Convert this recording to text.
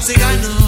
cigano.